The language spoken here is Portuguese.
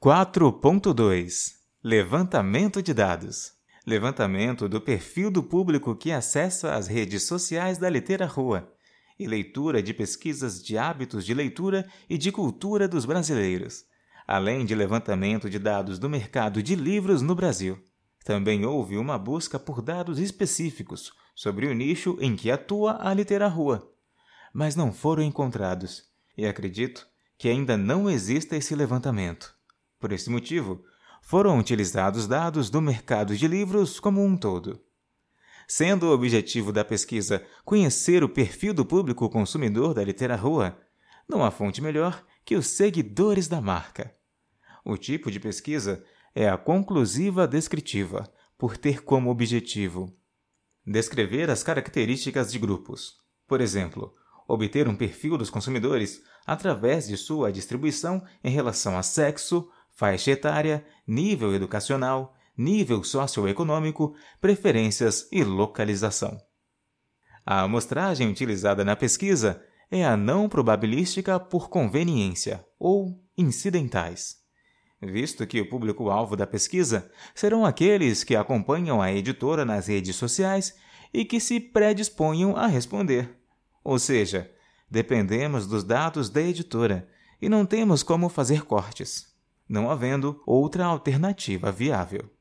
4.2 Levantamento de dados. Levantamento do perfil do público que acessa as redes sociais da Litera Rua e leitura de pesquisas de hábitos de leitura e de cultura dos brasileiros, além de levantamento de dados do mercado de livros no Brasil. Também houve uma busca por dados específicos sobre o nicho em que atua a Litera Rua, mas não foram encontrados, e acredito que ainda não exista esse levantamento. Por esse motivo, foram utilizados dados do mercado de livros como um todo. Sendo o objetivo da pesquisa conhecer o perfil do público consumidor da Litera Rua, não há fonte melhor que os seguidores da marca. O tipo de pesquisa é a conclusiva descritiva, por ter como objetivo descrever as características de grupos. Por exemplo, obter um perfil dos consumidores através de sua distribuição em relação a sexo, faixa etária, nível educacional, nível socioeconômico, preferências e localização. A amostragem utilizada na pesquisa é a não probabilística por conveniência, ou incidentais, visto que o público-alvo da pesquisa serão aqueles que acompanham a editora nas redes sociais e que se predisponham a responder. Ou seja, dependemos dos dados da editora e não temos como fazer cortes não havendo outra alternativa viável.